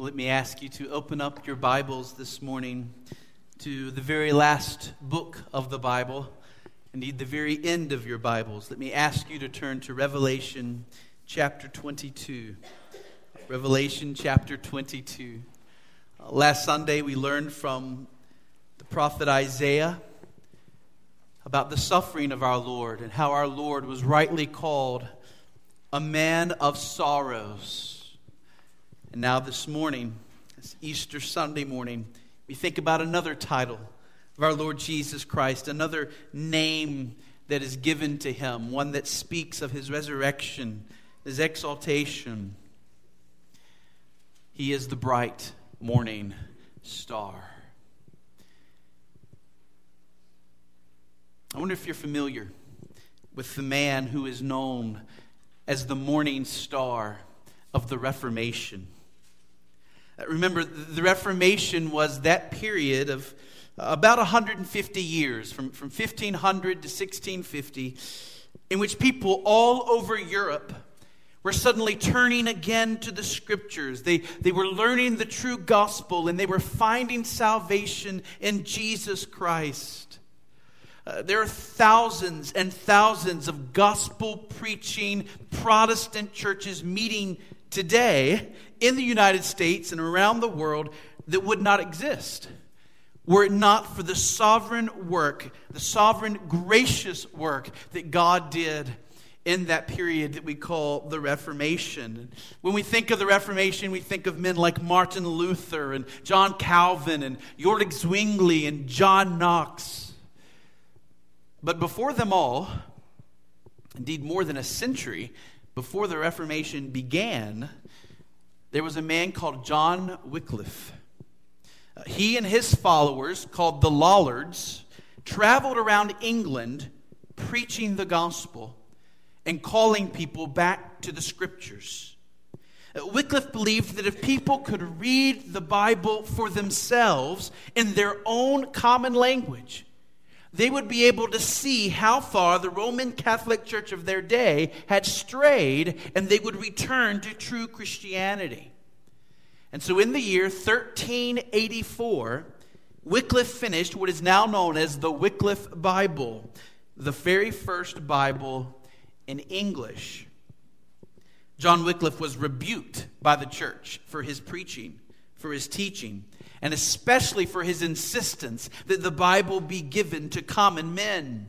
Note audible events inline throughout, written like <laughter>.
Let me ask you to open up your Bibles this morning to the very last book of the Bible, indeed, the very end of your Bibles. Let me ask you to turn to Revelation chapter 22. Revelation chapter 22. Uh, last Sunday, we learned from the prophet Isaiah about the suffering of our Lord and how our Lord was rightly called a man of sorrows and now, this morning, this Easter Sunday morning, we think about another title of our Lord Jesus Christ, another name that is given to him, one that speaks of his resurrection, his exaltation. He is the bright morning star. I wonder if you're familiar with the man who is known as the morning star of the Reformation. Remember, the Reformation was that period of uh, about 150 years, from, from 1500 to 1650, in which people all over Europe were suddenly turning again to the scriptures. They, they were learning the true gospel and they were finding salvation in Jesus Christ. Uh, there are thousands and thousands of gospel preaching Protestant churches meeting today in the United States and around the world that would not exist were it not for the sovereign work, the sovereign gracious work that God did in that period that we call the Reformation. When we think of the Reformation, we think of men like Martin Luther and John Calvin and Ulrich Zwingli and John Knox. But before them all, indeed more than a century before the Reformation began, there was a man called John Wycliffe. Uh, he and his followers, called the Lollards, traveled around England preaching the gospel and calling people back to the scriptures. Uh, Wycliffe believed that if people could read the Bible for themselves in their own common language, they would be able to see how far the Roman Catholic Church of their day had strayed, and they would return to true Christianity. And so, in the year 1384, Wycliffe finished what is now known as the Wycliffe Bible, the very first Bible in English. John Wycliffe was rebuked by the church for his preaching, for his teaching and especially for his insistence that the Bible be given to common men.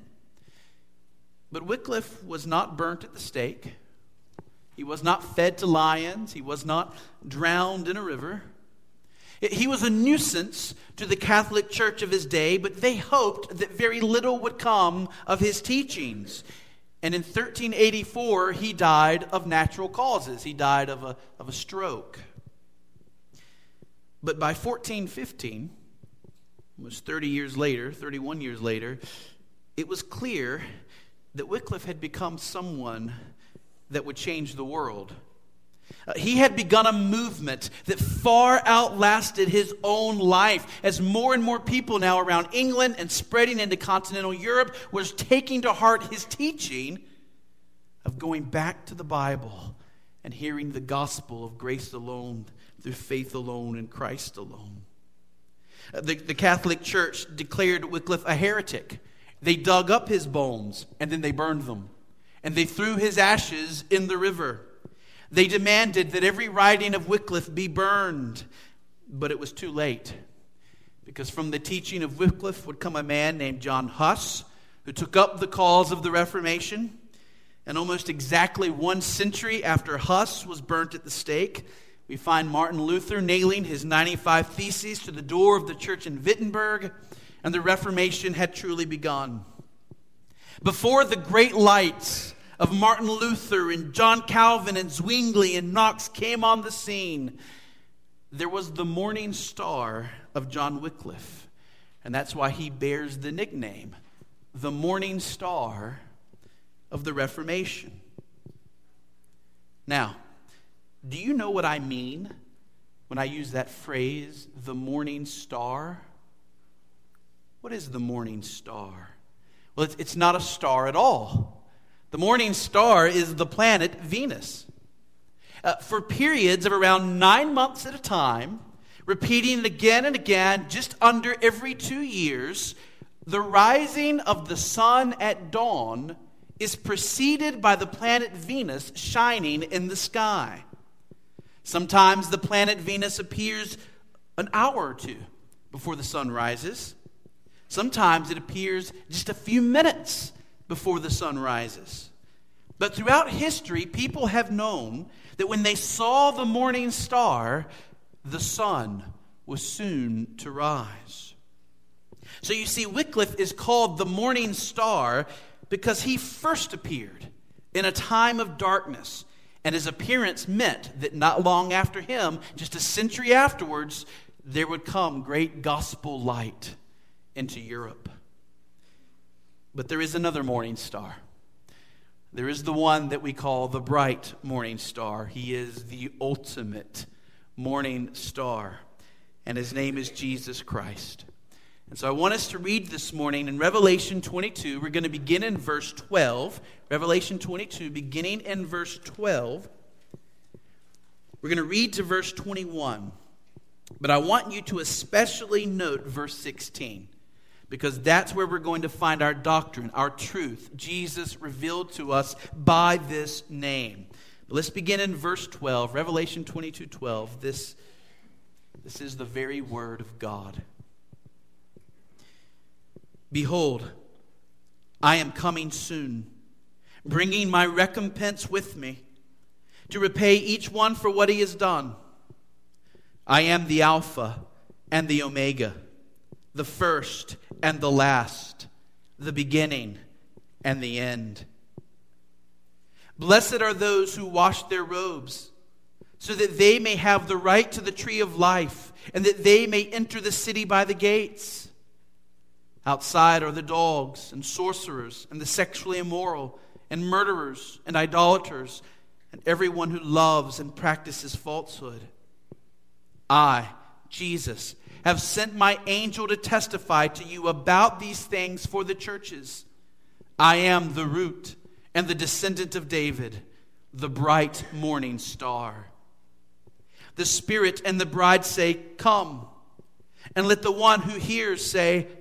But Wycliffe was not burnt at the stake. He was not fed to lions. He was not drowned in a river. He was a nuisance to the Catholic Church of his day, but they hoped that very little would come of his teachings. And in 1384, he died of natural causes. He died of a, of a stroke. But by 1415, almost 30 years later, 31 years later, it was clear that Wycliffe had become someone that would change the world. Uh, he had begun a movement that far outlasted his own life as more and more people now around England and spreading into continental Europe was taking to heart his teaching of going back to the Bible and hearing the gospel of grace alone through faith alone in Christ alone. Uh, the, the Catholic Church declared Wycliffe a heretic. They dug up his bones and then they burned them. And they threw his ashes in the river. They demanded that every writing of Wycliffe be burned. But it was too late. Because from the teaching of Wycliffe would come a man named John Huss, who took up the cause of the Reformation. And almost exactly one century after Huss was burnt at the stake, we find Martin Luther nailing his 95 Theses to the door of the church in Wittenberg, and the Reformation had truly begun. Before the great lights of Martin Luther and John Calvin and Zwingli and Knox came on the scene, there was the morning star of John Wycliffe. And that's why he bears the nickname, the morning star of the Reformation. Now, do you know what I mean when I use that phrase, the morning star? What is the morning star? Well, it's, not a star at all. The morning star is the planet Venus. uh, for periods of around nine months at a time, repeating it again and again, just under every two years, the rising of the sun at dawn is preceded by the planet Venus shining in the sky. Sometimes the planet Venus appears an hour or two before the sun rises. Sometimes it appears just a few minutes before the sun rises. But throughout history, people have known that when they saw the morning star, the sun was soon to rise. So you see, Wycliffe is called the morning star because he first appeared in a time of darkness. And his appearance meant that not long after him, just a century afterwards, there would come great gospel light into Europe. But there is another morning star. There is the one that we call the bright morning star. He is the ultimate morning star, and his name is Jesus Christ. And so I want us to read this morning in Revelation 22. We're going to begin in verse 12. Revelation 22, beginning in verse 12. We're going to read to verse 21. But I want you to especially note verse 16 because that's where we're going to find our doctrine, our truth, Jesus revealed to us by this name. But let's begin in verse 12, Revelation 22 12. This, this is the very word of God. Behold, I am coming soon, bringing my recompense with me to repay each one for what he has done. I am the Alpha and the Omega, the first and the last, the beginning and the end. Blessed are those who wash their robes, so that they may have the right to the tree of life, and that they may enter the city by the gates. Outside are the dogs and sorcerers and the sexually immoral and murderers and idolaters and everyone who loves and practices falsehood. I, Jesus, have sent my angel to testify to you about these things for the churches. I am the root and the descendant of David, the bright morning star. The Spirit and the bride say, Come. And let the one who hears say,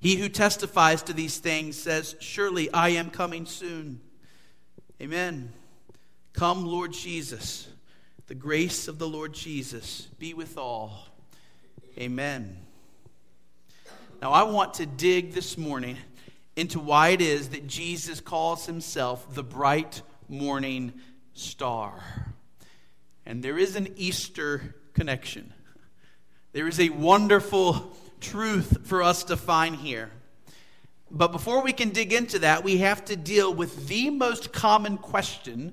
He who testifies to these things says, Surely I am coming soon. Amen. Come, Lord Jesus. The grace of the Lord Jesus be with all. Amen. Now, I want to dig this morning into why it is that Jesus calls himself the bright morning star. And there is an Easter connection. There is a wonderful truth for us to find here. But before we can dig into that, we have to deal with the most common question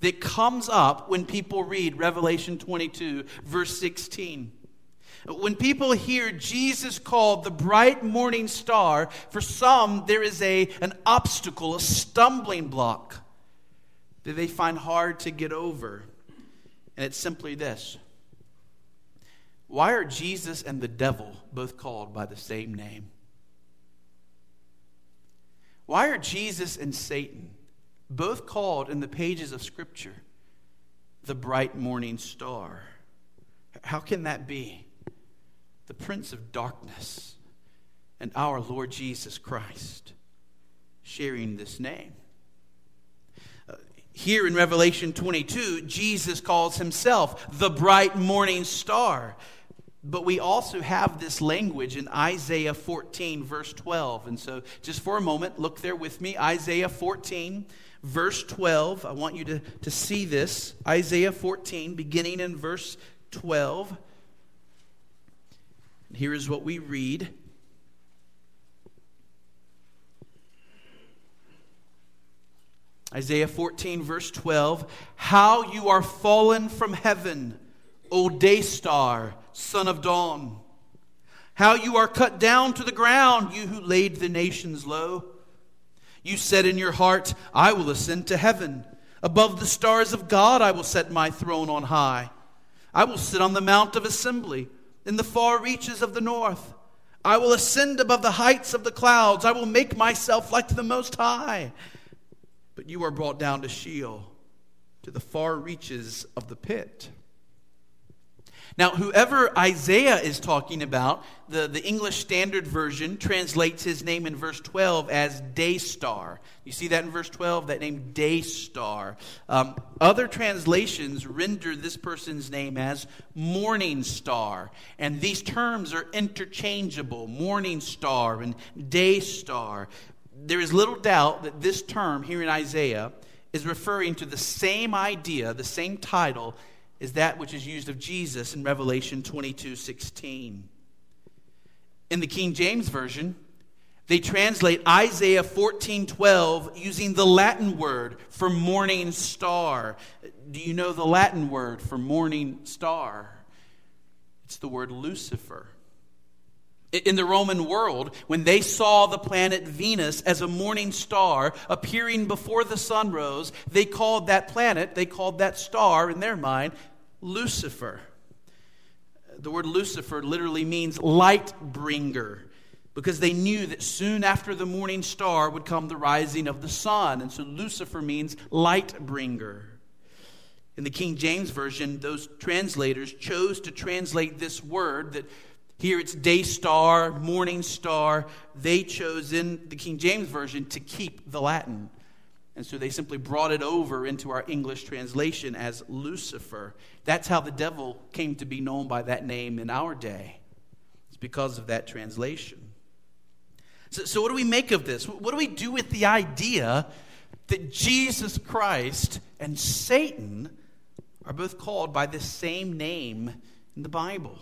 that comes up when people read Revelation 22, verse 16. When people hear Jesus called the bright morning star, for some there is a, an obstacle, a stumbling block that they find hard to get over. And it's simply this why are Jesus and the devil both called by the same name? Why are Jesus and Satan both called in the pages of Scripture the bright morning star? How can that be? The Prince of Darkness and our Lord Jesus Christ sharing this name. Here in Revelation 22, Jesus calls himself the bright morning star. But we also have this language in Isaiah 14, verse 12. And so, just for a moment, look there with me. Isaiah 14, verse 12. I want you to, to see this. Isaiah 14, beginning in verse 12. Here is what we read. Isaiah 14, verse 12. How you are fallen from heaven O day star, son of dawn. How you are cut down to the ground, you who laid the nations low. You said in your heart, I will ascend to heaven. Above the stars of God, I will set my throne on high. I will sit on the mount of assembly in the far reaches of the north. I will ascend above the heights of the clouds. I will make myself like the Most High. But you are brought down to Sheol, to the far reaches of the pit. Now, whoever Isaiah is talking about, the, the English Standard Version translates his name in verse 12 as Day Star. You see that in verse 12, that name Day Star. Um, other translations render this person's name as Morning Star. And these terms are interchangeable Morning Star and Day Star. There is little doubt that this term here in Isaiah is referring to the same idea, the same title as that which is used of Jesus in Revelation 22 16. In the King James Version, they translate Isaiah 14 12 using the Latin word for morning star. Do you know the Latin word for morning star? It's the word Lucifer. In the Roman world, when they saw the planet Venus as a morning star appearing before the sun rose, they called that planet, they called that star in their mind, Lucifer. The word Lucifer literally means light bringer because they knew that soon after the morning star would come the rising of the sun. And so Lucifer means light bringer. In the King James Version, those translators chose to translate this word that here it's day star, morning star. They chose in the King James Version to keep the Latin. And so they simply brought it over into our English translation as Lucifer. That's how the devil came to be known by that name in our day. It's because of that translation. So, so what do we make of this? What do we do with the idea that Jesus Christ and Satan are both called by the same name in the Bible?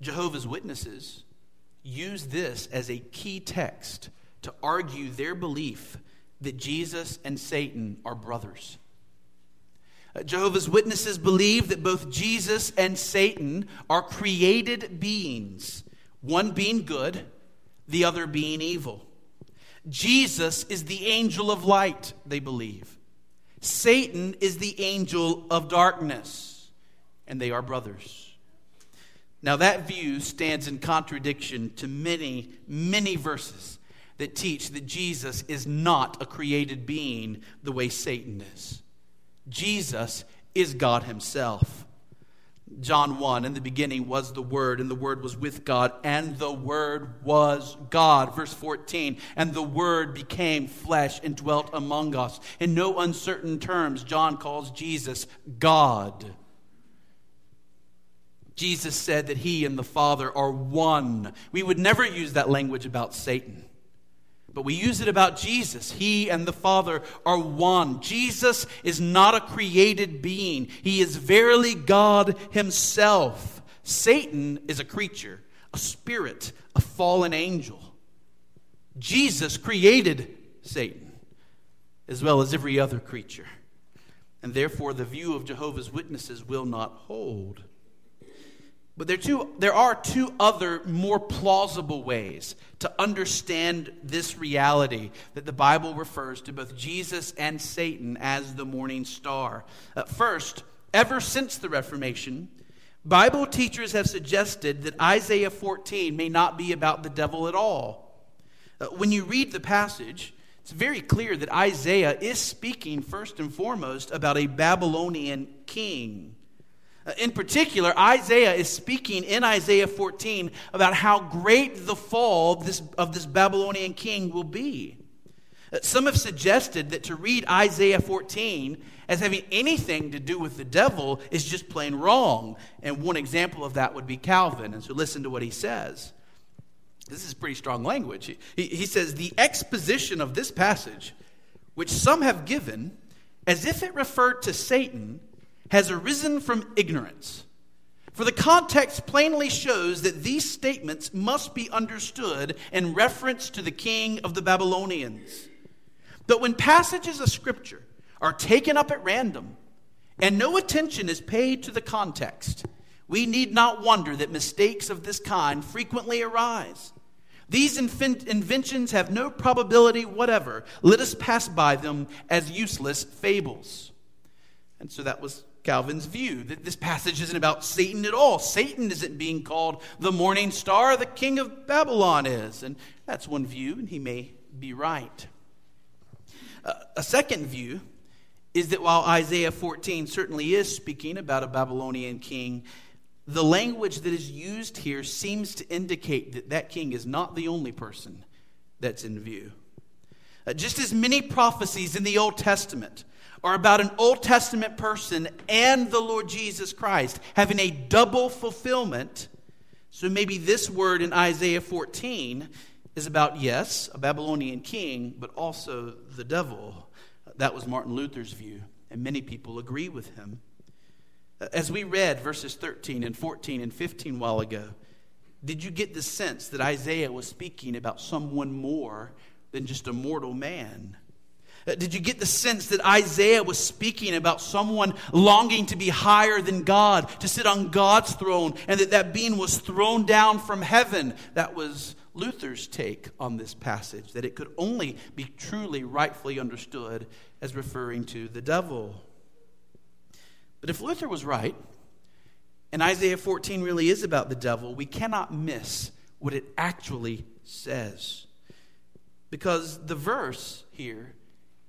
Jehovah's Witnesses use this as a key text to argue their belief that Jesus and Satan are brothers. Uh, Jehovah's Witnesses believe that both Jesus and Satan are created beings, one being good, the other being evil. Jesus is the angel of light, they believe. Satan is the angel of darkness, and they are brothers. Now, that view stands in contradiction to many, many verses that teach that Jesus is not a created being the way Satan is. Jesus is God Himself. John 1 In the beginning was the Word, and the Word was with God, and the Word was God. Verse 14 And the Word became flesh and dwelt among us. In no uncertain terms, John calls Jesus God. Jesus said that He and the Father are one. We would never use that language about Satan. But we use it about Jesus. He and the Father are one. Jesus is not a created being, He is verily God Himself. Satan is a creature, a spirit, a fallen angel. Jesus created Satan as well as every other creature. And therefore, the view of Jehovah's Witnesses will not hold. But there, there are two other more plausible ways to understand this reality that the Bible refers to both Jesus and Satan as the morning star. Uh, first, ever since the Reformation, Bible teachers have suggested that Isaiah 14 may not be about the devil at all. Uh, when you read the passage, it's very clear that Isaiah is speaking first and foremost about a Babylonian king. Uh, in particular, Isaiah is speaking in Isaiah 14 about how great the fall of this, of this Babylonian king will be. Uh, some have suggested that to read Isaiah 14 as having anything to do with the devil is just plain wrong. And one example of that would be Calvin. And so listen to what he says. This is pretty strong language. He, he says, The exposition of this passage, which some have given as if it referred to Satan, has arisen from ignorance. For the context plainly shows that these statements must be understood in reference to the king of the Babylonians. But when passages of Scripture are taken up at random and no attention is paid to the context, we need not wonder that mistakes of this kind frequently arise. These inventions have no probability whatever. Let us pass by them as useless fables. And so that was Calvin's view that this passage isn't about Satan at all. Satan isn't being called the morning star, the king of Babylon is. And that's one view, and he may be right. Uh, a second view is that while Isaiah 14 certainly is speaking about a Babylonian king, the language that is used here seems to indicate that that king is not the only person that's in view. Uh, just as many prophecies in the Old Testament are about an Old Testament person and the Lord Jesus Christ having a double fulfillment, so maybe this word in Isaiah 14 is about, yes, a Babylonian king, but also the devil. That was Martin Luther's view, and many people agree with him. As we read verses 13 and 14 and 15 while ago, did you get the sense that Isaiah was speaking about someone more than just a mortal man? Uh, did you get the sense that Isaiah was speaking about someone longing to be higher than God, to sit on God's throne, and that that being was thrown down from heaven? That was Luther's take on this passage, that it could only be truly, rightfully understood as referring to the devil. But if Luther was right, and Isaiah 14 really is about the devil, we cannot miss what it actually says. Because the verse here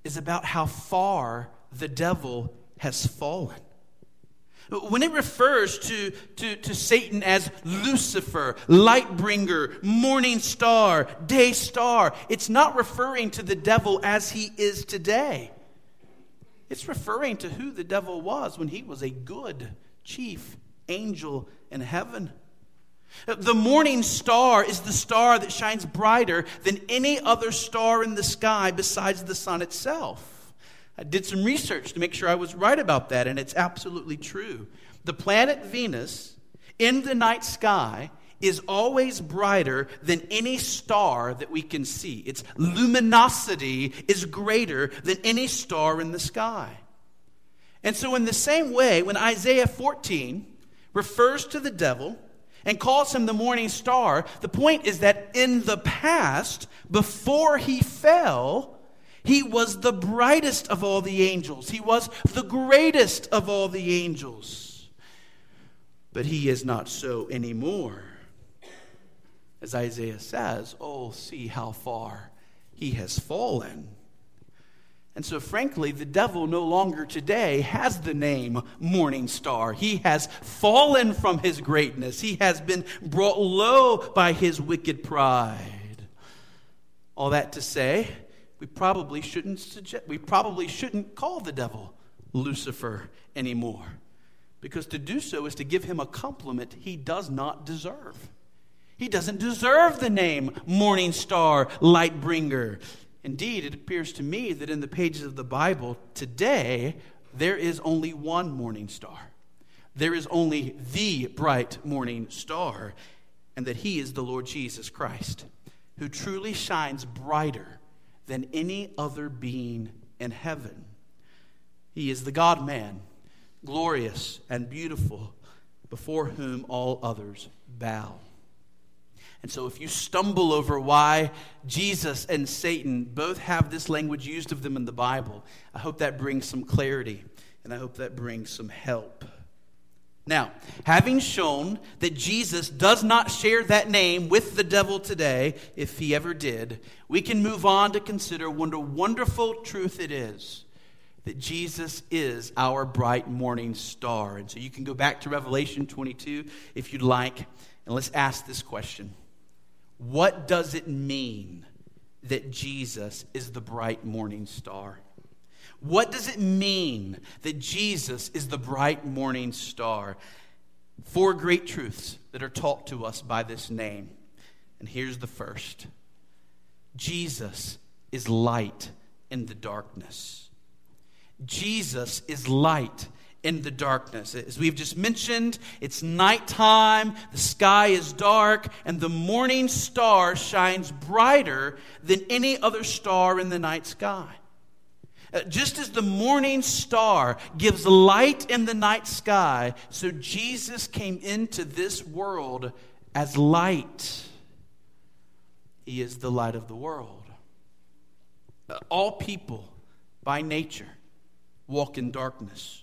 is about how far the devil has fallen. When it refers to, to, to Satan as Lucifer, light bringer, morning star, day star, it's not referring to the devil as he is today. It's referring to who the devil was when he was a good chief angel in heaven. The morning star is the star that shines brighter than any other star in the sky besides the sun itself. I did some research to make sure I was right about that, and it's absolutely true. The planet Venus in the night sky is always brighter than any star that we can see. Its luminosity is greater than any star in the sky. And so, in the same way, when Isaiah 14 refers to the devil, and calls him the morning star, the point is that in the past, before he fell, he was the brightest of all the angels. He was the greatest of all the angels. But he is not so anymore. As Isaiah says, Oh, see how far he has fallen. And so, frankly, the devil no longer today has the name Morning Star. He has fallen from his greatness, he has been brought low by his wicked pride. All that to say, we probably shouldn't suggest, we probably shouldn't call the devil Lucifer anymore. Because to do so is to give him a compliment he does not deserve. He doesn't deserve the name Morning Star, Light Bringer. Indeed, it appears to me that in the pages of the Bible today, there is only one morning star. There is only the bright morning star, and that he is the Lord Jesus Christ, who truly shines brighter than any other being in heaven. He is the God man, glorious and beautiful, before whom all others bow. And so, if you stumble over why Jesus and Satan both have this language used of them in the Bible, I hope that brings some clarity and I hope that brings some help. Now, having shown that Jesus does not share that name with the devil today, if he ever did, we can move on to consider what a wonderful truth it is that Jesus is our bright morning star. And so you can go back to Revelation 22 if you'd like, and let's ask this question what does it mean that Jesus is the bright morning star? What does it mean that Jesus is the bright morning star? Four great truths that are taught to us by this name. And here's the first Jesus is light in the darkness. Jesus is light in the darkness. As we've just mentioned, it's nighttime, the sky is dark, and the morning star shines brighter than any other star in the night sky. Uh, just as the morning star gives light in the night sky, so Jesus came into this world as light. He is the light of the world. Uh, all people, by nature, walk in darkness.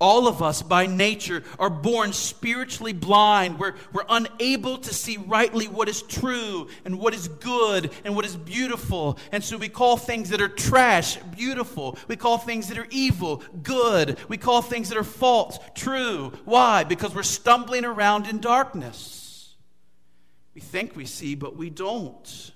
All of us, by nature, are born spiritually blind. We're, we're unable to see rightly what is true and what is good and what is beautiful. And so we call things that are trash beautiful. We call things that are evil good. We call things that are false true. Why? Because we're stumbling around in darkness. We think we see, but we don't.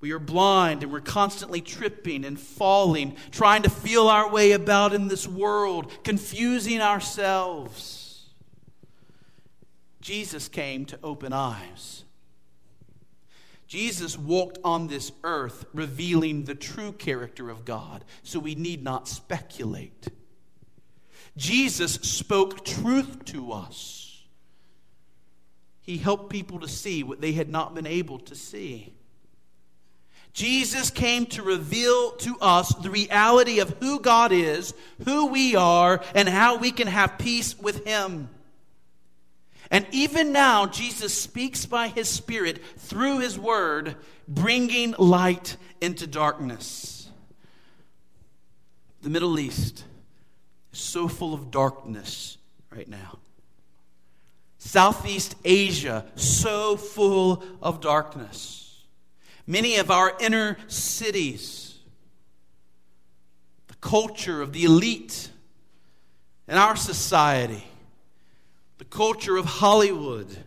We are blind and we're constantly tripping and falling, trying to feel our way about in this world, confusing ourselves. Jesus came to open eyes. Jesus walked on this earth revealing the true character of God, so we need not speculate. Jesus spoke truth to us. He helped people to see what they had not been able to see. Jesus came to reveal to us the reality of who God is, who we are, and how we can have peace with Him. And even now, Jesus speaks by His Spirit through His Word, bringing light into darkness. The Middle East is so full of darkness right now. Southeast Asia, so full of darkness many of our inner cities, the culture of the elite in our society, the culture of Hollywood.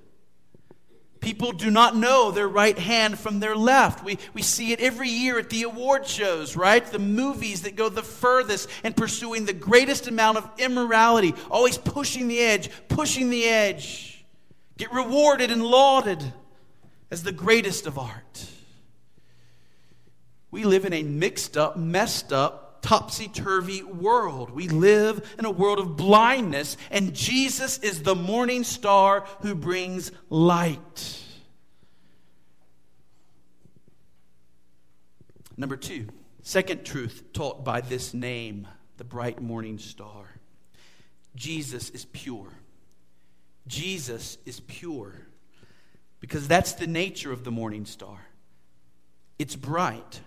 People do not know their right hand from their left. We, we see it every year at the award shows, right? The movies that go the furthest in pursuing the greatest amount of immorality, always pushing the edge, pushing the edge, get rewarded and lauded as the greatest of art. We live in a mixed up, messed up, topsy turvy world. We live in a world of blindness, and Jesus is the morning star who brings light. Number two, second truth taught by this name, the bright morning star Jesus is pure. Jesus is pure because that's the nature of the morning star. It's bright.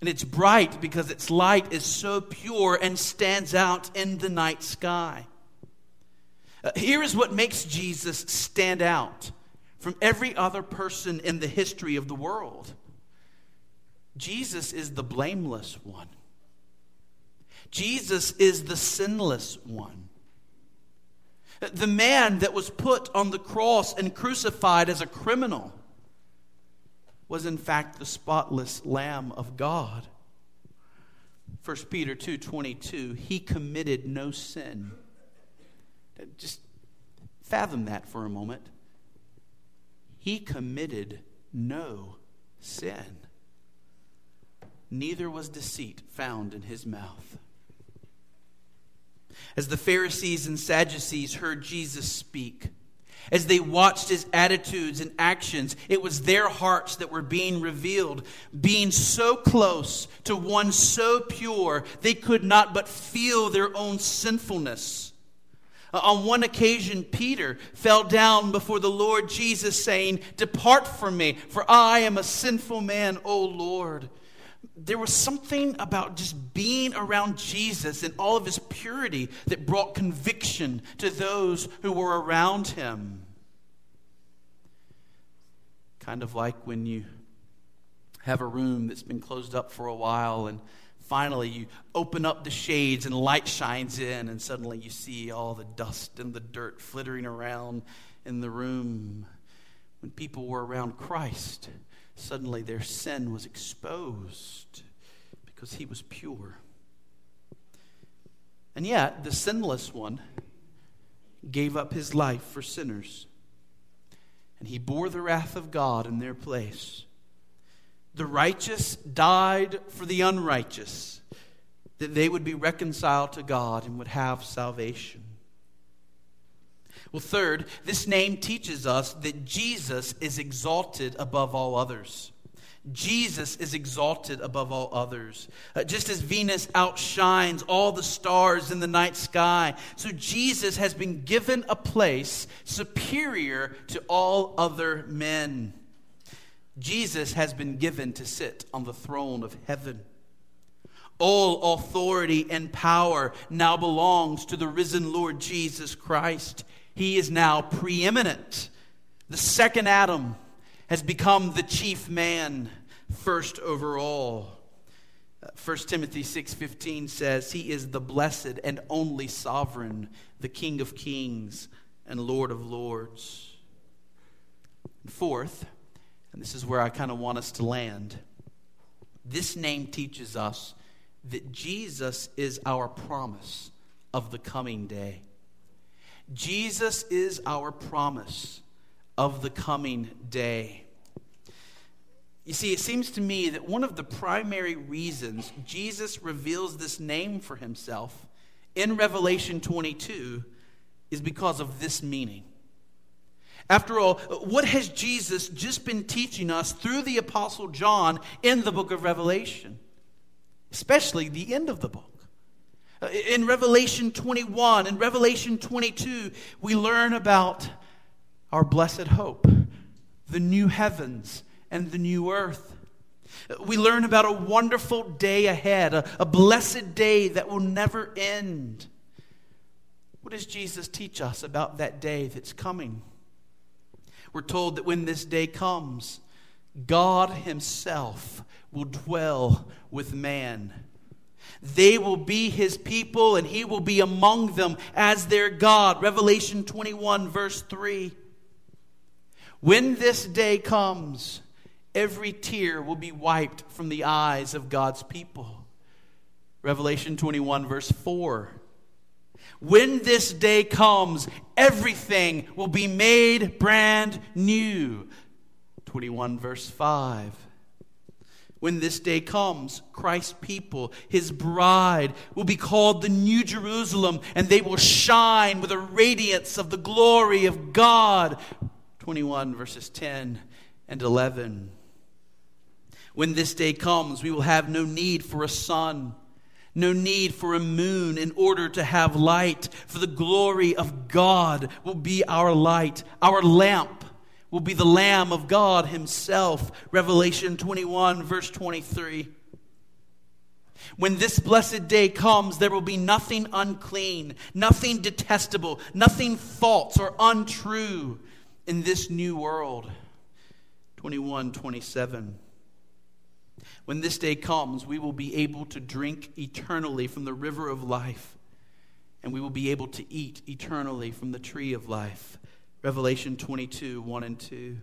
And it's bright because its light is so pure and stands out in the night sky. Uh, here is what makes Jesus stand out from every other person in the history of the world Jesus is the blameless one, Jesus is the sinless one. The man that was put on the cross and crucified as a criminal was in fact the spotless lamb of God. 1 Peter 2:22 he committed no sin. Just fathom that for a moment. He committed no sin. Neither was deceit found in his mouth. As the Pharisees and Sadducees heard Jesus speak, as they watched his attitudes and actions, it was their hearts that were being revealed. Being so close to one so pure, they could not but feel their own sinfulness. Uh, on one occasion, Peter fell down before the Lord Jesus, saying, Depart from me, for I am a sinful man, O Lord. There was something about just being around Jesus and all of his purity that brought conviction to those who were around him. Kind of like when you have a room that's been closed up for a while and finally you open up the shades and light shines in and suddenly you see all the dust and the dirt flittering around in the room. When people were around Christ, suddenly their sin was exposed because he was pure. And yet, the sinless one gave up his life for sinners, and he bore the wrath of God in their place. The righteous died for the unrighteous, that they would be reconciled to God and would have salvation. Well, third, this name teaches us that Jesus is exalted above all others. Jesus is exalted above all others. Uh, just as Venus outshines all the stars in the night sky, so Jesus has been given a place superior to all other men. Jesus has been given to sit on the throne of heaven. All authority and power now belongs to the risen Lord Jesus Christ. He is now preeminent. The second Adam has become the chief man, first over all. 1 uh, Timothy 6:15 says he is the blessed and only sovereign, the king of kings and lord of lords. And Fourth, and this is where I kind of want us to land. This name teaches us that Jesus is our promise of the coming day. Jesus is our promise of the coming day. You see, it seems to me that one of the primary reasons Jesus reveals this name for himself in Revelation 22 is because of this meaning. After all, what has Jesus just been teaching us through the Apostle John in the book of Revelation? Especially the end of the book. Uh, in Revelation 21 and Revelation 22, we learn about our blessed hope, the new heavens and the new earth. Uh, we learn about a wonderful day ahead, a, a blessed day that will never end. What does Jesus teach us about that day that's coming? We're told that when this day comes, God Himself will dwell with man. They will be His people, and He will be among them as their God. Revelation 21, verse 3. When this day comes, every tear will be wiped from the eyes of God's people. Revelation 21, verse 4. When this day comes, everything will be made brand new. 21, verse 5. When this day comes, Christ's people, his bride, will be called the New Jerusalem, and they will shine with the radiance of the glory of God. 21, verses 10 and 11. When this day comes, we will have no need for a sun, no need for a moon in order to have light, for the glory of God will be our light. Our lamp will be the Lamb of God Himself. Revelation 21, verse 23. When this blessed day comes, there will be nothing unclean, nothing detestable, nothing false or untrue in this new world. 21, 27. When this day comes, we will be able to drink eternally from the river of life, and we will be able to eat eternally from the tree of life. Revelation 22 1 and 2.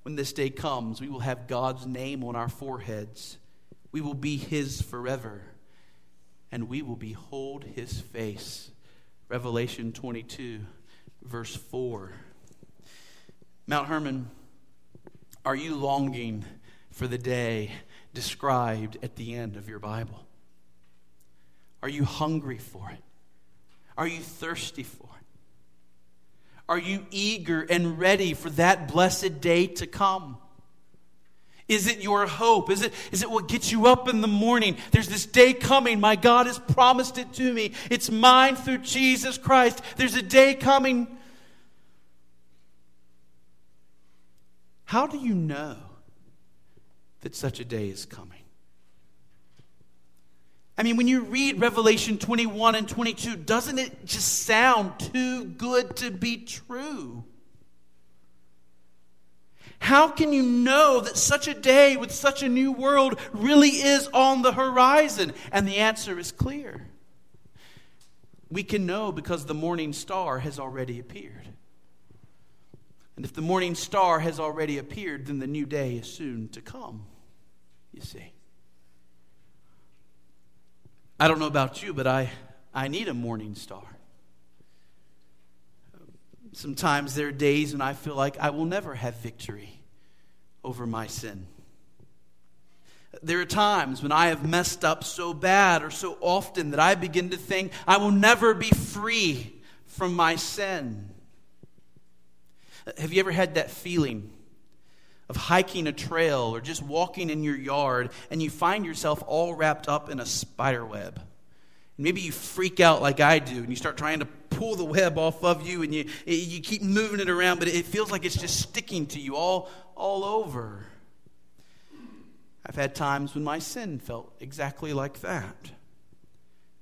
When this day comes, we will have God's name on our foreheads. We will be His forever, and we will behold His face. Revelation 22, verse 4. Mount Hermon, are you longing? for the day described at the end of your Bible? Are you hungry for it? Are you thirsty for it? Are you eager and ready for that blessed day to come? Is it your hope? Is it, is it what gets you up in the morning? There's this day coming. My God has promised it to me. It's mine through Jesus Christ. There's a day coming. How do you know that such a day is coming. I mean, when you read Revelation 21 and 22, doesn't it just sound too good to be true? How can you know that such a day with such a new world really is on the horizon? And the answer is clear. We can know because the morning star has already appeared. And if the morning star has already appeared, then the new day is soon to come, you see. I don't know about you, but I, I need a morning star. Sometimes there are days when I feel like I will never have victory over my sin. There are times when I have messed up so bad or so often that I begin to think I will never be free from my sin. Have you ever had that feeling of hiking a trail or just walking in your yard and you find yourself all wrapped up in a spider web. Maybe you freak out like I do and you start trying to pull the web off of you and you, you keep moving it around, but it feels like it's just sticking to you all, all over. I've had times when my sin felt exactly like that.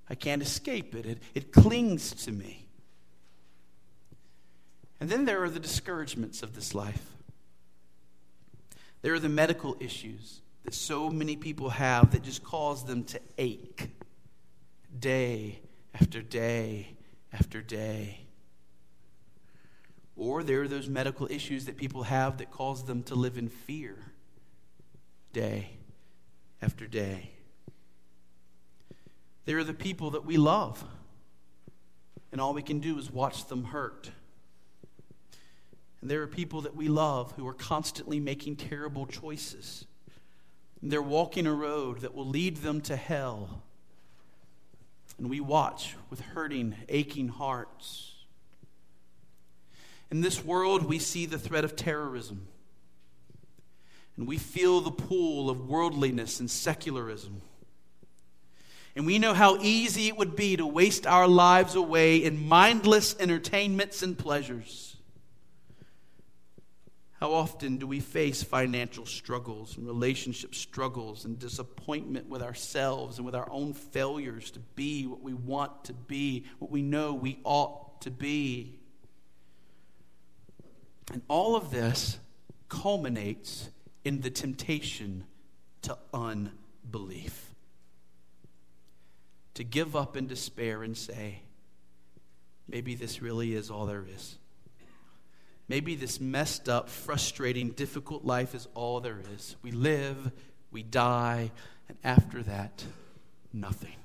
I can't escape it, it, it clings to me. And then there are the discouragements of this life. There are the medical issues that so many people have that just cause them to ache day after day after day. Or there are those medical issues that people have that cause them to live in fear day after day. There are the people that we love, and all we can do is watch them hurt. And there are people that we love who are constantly making terrible choices. And they're walking a road that will lead them to hell. And we watch with hurting, aching hearts. In this world, we see the threat of terrorism. And we feel the pull of worldliness and secularism. And we know how easy it would be to waste our lives away in mindless entertainments and pleasures. How often do we face financial struggles and relationship struggles and disappointment with ourselves and with our own failures to be what we want to be, what we know we ought to be? And all of this culminates in the temptation to unbelief. To give up in despair and say, maybe this really is all there is. Maybe this messed up, frustrating, difficult life is all there is. We live, we die, and after that, nothing.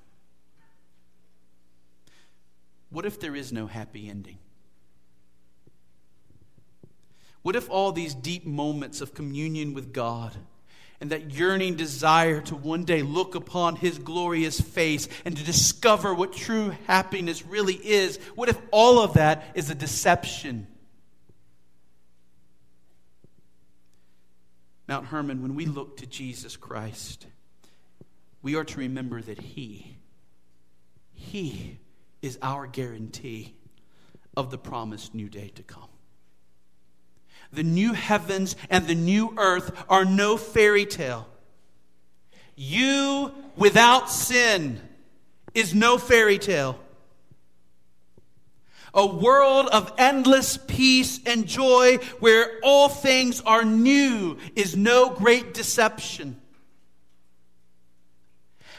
What if there is no happy ending? What if all these deep moments of communion with God and that yearning desire to one day look upon His glorious face and to discover what true happiness really is, what if all of that is a deception? Mount Hermon, when we look to Jesus Christ, we are to remember that He, He is our guarantee of the promised new day to come. The new heavens and the new earth are no fairy tale. You without sin is no fairy tale. A world of endless peace and joy where all things are new is no great deception.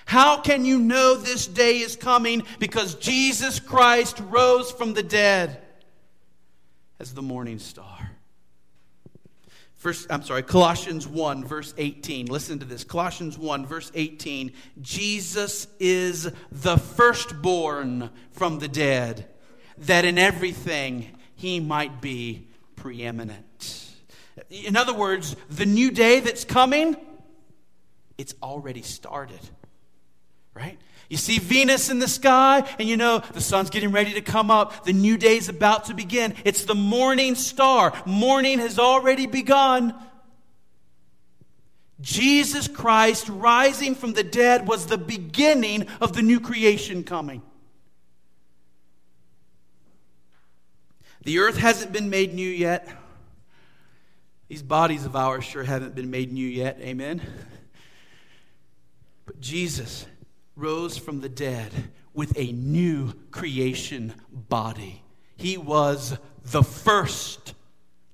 How can you know this day is coming? Because Jesus Christ rose from the dead as the morning star. First, I'm sorry, Colossians 1, verse 18. Listen to this. Colossians 1, verse 18. Jesus is the firstborn from the dead that in everything he might be preeminent. In other words, the new day that's coming, it's already started, right? You see Venus in the sky, and you know the sun's getting ready to come up. The new day is about to begin. It's the morning star. Morning has already begun. Jesus Christ rising from the dead was the beginning of the new creation coming. The earth hasn't been made new yet. These bodies of ours sure haven't been made new yet. Amen. But Jesus rose from the dead with a new creation body. He was the first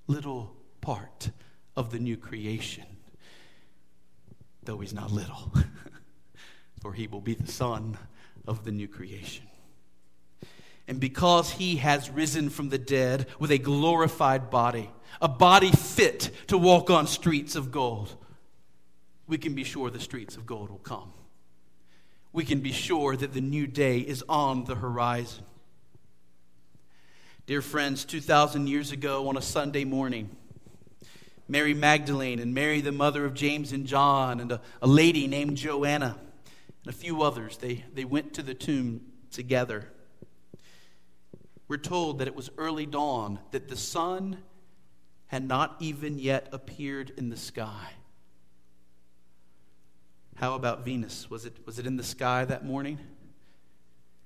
little part of the new creation, though he's not little, <laughs> for he will be the sun of the new creation. And because he has risen from the dead with a glorified body, a body fit to walk on streets of gold, we can be sure the streets of gold will come. We can be sure that the new day is on the horizon. Dear friends, 2,000 years ago on a Sunday morning, Mary Magdalene and Mary, the mother of James and John, and a, a lady named Joanna, and a few others, they, they went to the tomb together we're told that it was early dawn, that the sun had not even yet appeared in the sky. How about Venus? Was it, was it in the sky that morning?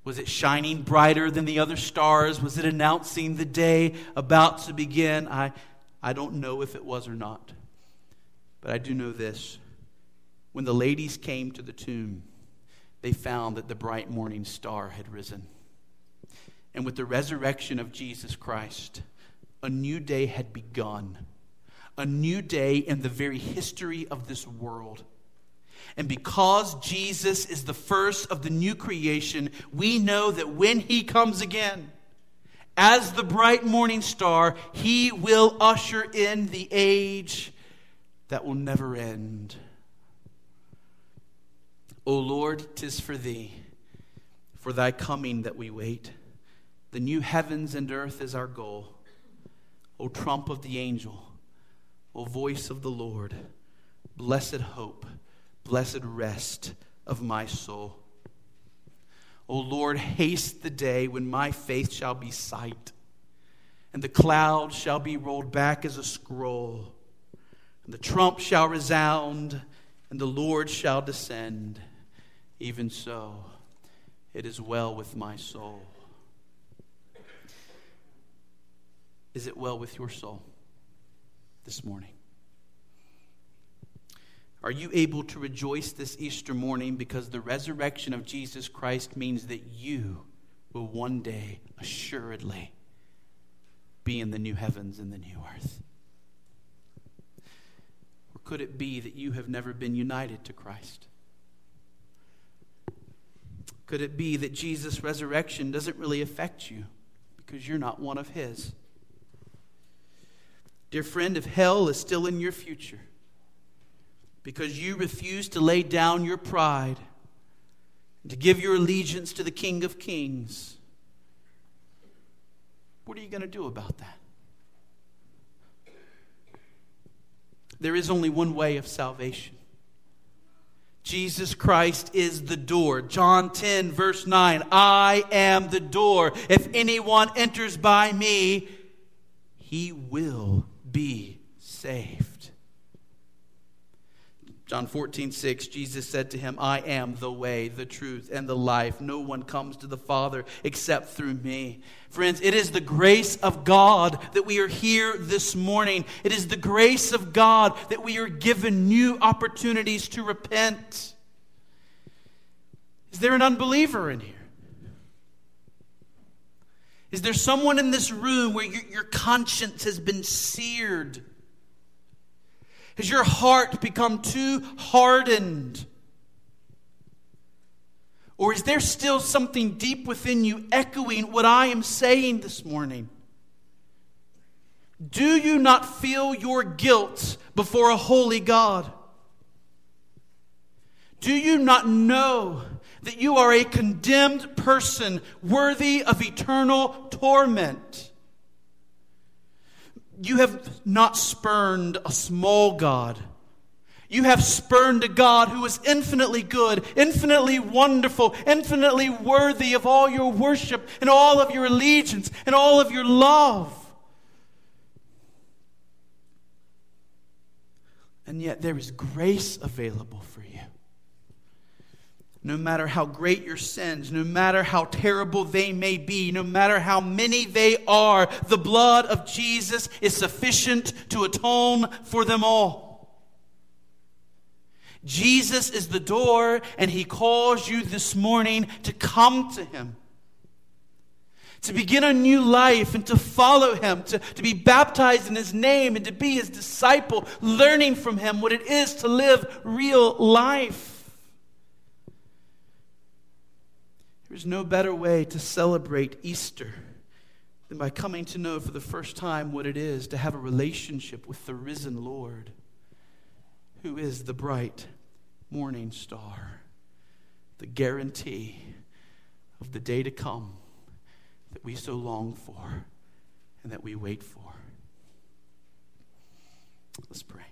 Was it shining brighter than the other stars? Was it announcing the day about to begin? I, I don't know if it was or not. But I do know this. When the ladies came to the tomb, they found that the bright morning star had risen. And with the resurrection of Jesus Christ, a new day had begun. A new day in the very history of this world. And because Jesus is the first of the new creation, we know that when he comes again, as the bright morning star, he will usher in the age that will never end. O Lord, tis for thee, for thy coming that we wait. The new heavens and earth is our goal. O trump of the angel, O voice of the Lord, blessed hope, blessed rest of my soul. O Lord, haste the day when my faith shall be sight, and the cloud shall be rolled back as a scroll, and the trump shall resound, and the Lord shall descend. Even so, it is well with my soul. Is it well with your soul this morning? Are you able to rejoice this Easter morning because the resurrection of Jesus Christ means that you will one day assuredly be in the new heavens and the new earth? Or could it be that you have never been united to Christ? Could it be that Jesus' resurrection doesn't really affect you because you're not one of His? Dear friend, if hell is still in your future because you refuse to lay down your pride and to give your allegiance to the King of Kings, what are you going to do about that? There is only one way of salvation. Jesus Christ is the door. John 10, verse 9 I am the door. If anyone enters by me, he will be saved. John 14, 6, Jesus said to him, I am the way, the truth, and the life. No one comes to the Father except through me. Friends, it is the grace of God that we are here this morning. It is the grace of God that we are given new opportunities to repent. Is there an unbeliever in here? Is there someone in this room where your, your conscience has been seared? Has your heart become too hardened? Or is there still something deep within you echoing what I am saying this morning? Do you not feel your guilt before a holy God? Do you not know that you are a condemned person worthy of eternal torment? You have not spurned a small God. You have spurned a God who is infinitely good, infinitely wonderful, infinitely worthy of all your worship and all of your allegiance and all of your love. And yet there is grace available for you no matter how great your sins, no matter how terrible they may be, no matter how many they are, the blood of Jesus is sufficient to atone for them all. Jesus is the door, and he calls you this morning to come to him. To begin a new life and to follow him, to, to be baptized in his name and to be his disciple, learning from him what it is to live real life. There's no better way to celebrate Easter than by coming to know for the first time what it is to have a relationship with the risen Lord, who is the bright morning star, the guarantee of the day to come that we so long for and that we wait for. Let's pray.